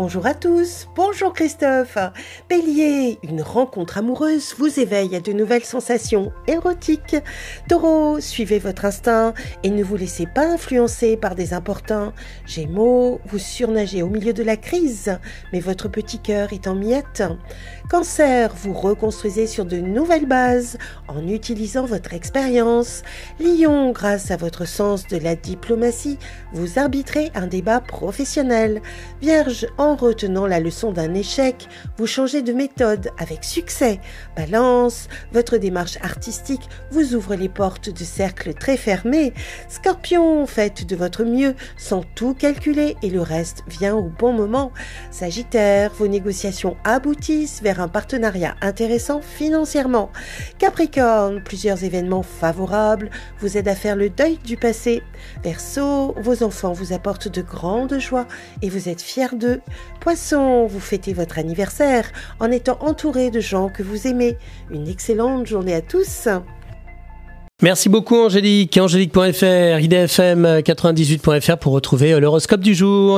Bonjour à tous, bonjour Christophe. Bélier, une rencontre amoureuse vous éveille à de nouvelles sensations érotiques. Taureau, suivez votre instinct et ne vous laissez pas influencer par des importuns. Gémeaux, vous surnagez au milieu de la crise, mais votre petit cœur est en miettes. Cancer, vous reconstruisez sur de nouvelles bases en utilisant votre expérience. Lion, grâce à votre sens de la diplomatie, vous arbitrez un débat professionnel. Vierge, en retenant la leçon d'un échec, vous changez de méthode avec succès. Balance, votre démarche artistique vous ouvre les portes de cercles très fermés. Scorpion, faites de votre mieux sans tout calculer et le reste vient au bon moment. Sagittaire, vos négociations aboutissent vers un partenariat intéressant financièrement. Capricorne, plusieurs événements favorables vous aident à faire le deuil du passé. Verseau, vos enfants vous apportent de grandes joies et vous êtes fiers d'eux. Poisson, vous fêtez votre anniversaire en étant entouré de gens que vous aimez. Une excellente journée à tous. Merci beaucoup Angélique, angélique.fr, idfm98.fr pour retrouver l'horoscope du jour.